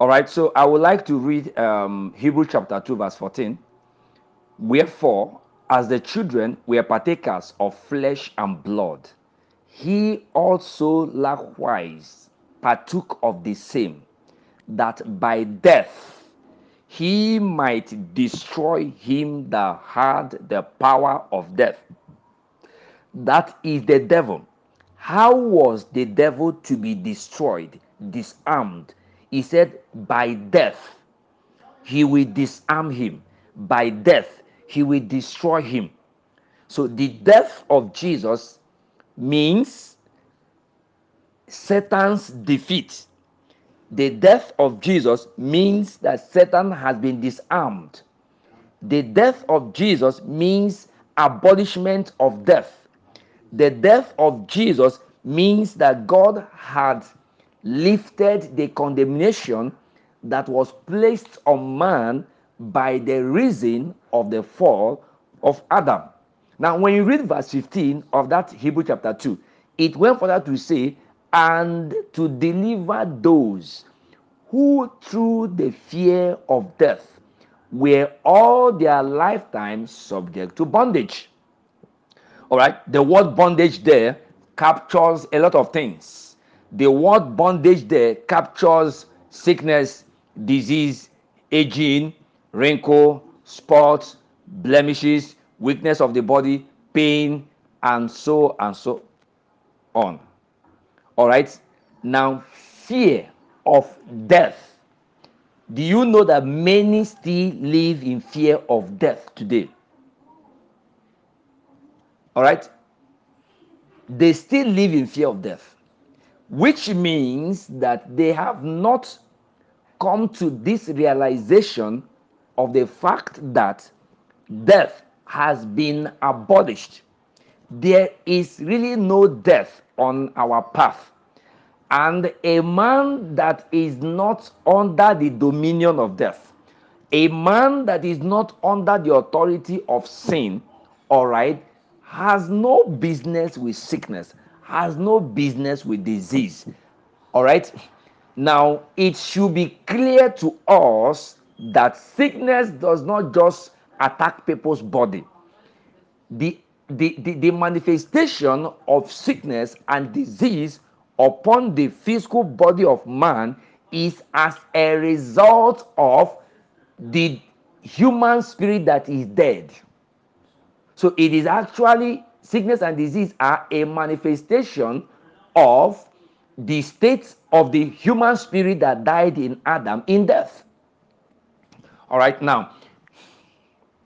All right, so I would like to read um, Hebrew chapter 2, verse 14. Wherefore, as the children were partakers of flesh and blood, he also likewise partook of the same, that by death he might destroy him that had the power of death. That is the devil. How was the devil to be destroyed, disarmed? He said, by death he will disarm him. By death he will destroy him. So the death of Jesus means Satan's defeat. The death of Jesus means that Satan has been disarmed. The death of Jesus means abolishment of death. The death of Jesus means that God had lifted the condemnation that was placed on man by the reason of the fall of Adam. Now, when you read verse 15 of that Hebrew chapter 2, it went further to say, and to deliver those who through the fear of death were all their lifetime subject to bondage. All right, the word bondage there captures a lot of things. The word bondage there captures sickness, disease, aging, wrinkle, spots, blemishes, weakness of the body, pain, and so and so on. All right, now fear of death. Do you know that many still live in fear of death today? All right, they still live in fear of death, which means that they have not come to this realization of the fact that death has been abolished. There is really no death on our path. And a man that is not under the dominion of death, a man that is not under the authority of sin, all right, has no business with sickness, has no business with disease. All right. Now, it should be clear to us that sickness does not just attack people's body. The, the, the, the manifestation of sickness and disease upon the physical body of man is as a result of the human spirit that is dead. So it is actually sickness and disease are a manifestation of the state of the human spirit that died in Adam in death. All right, now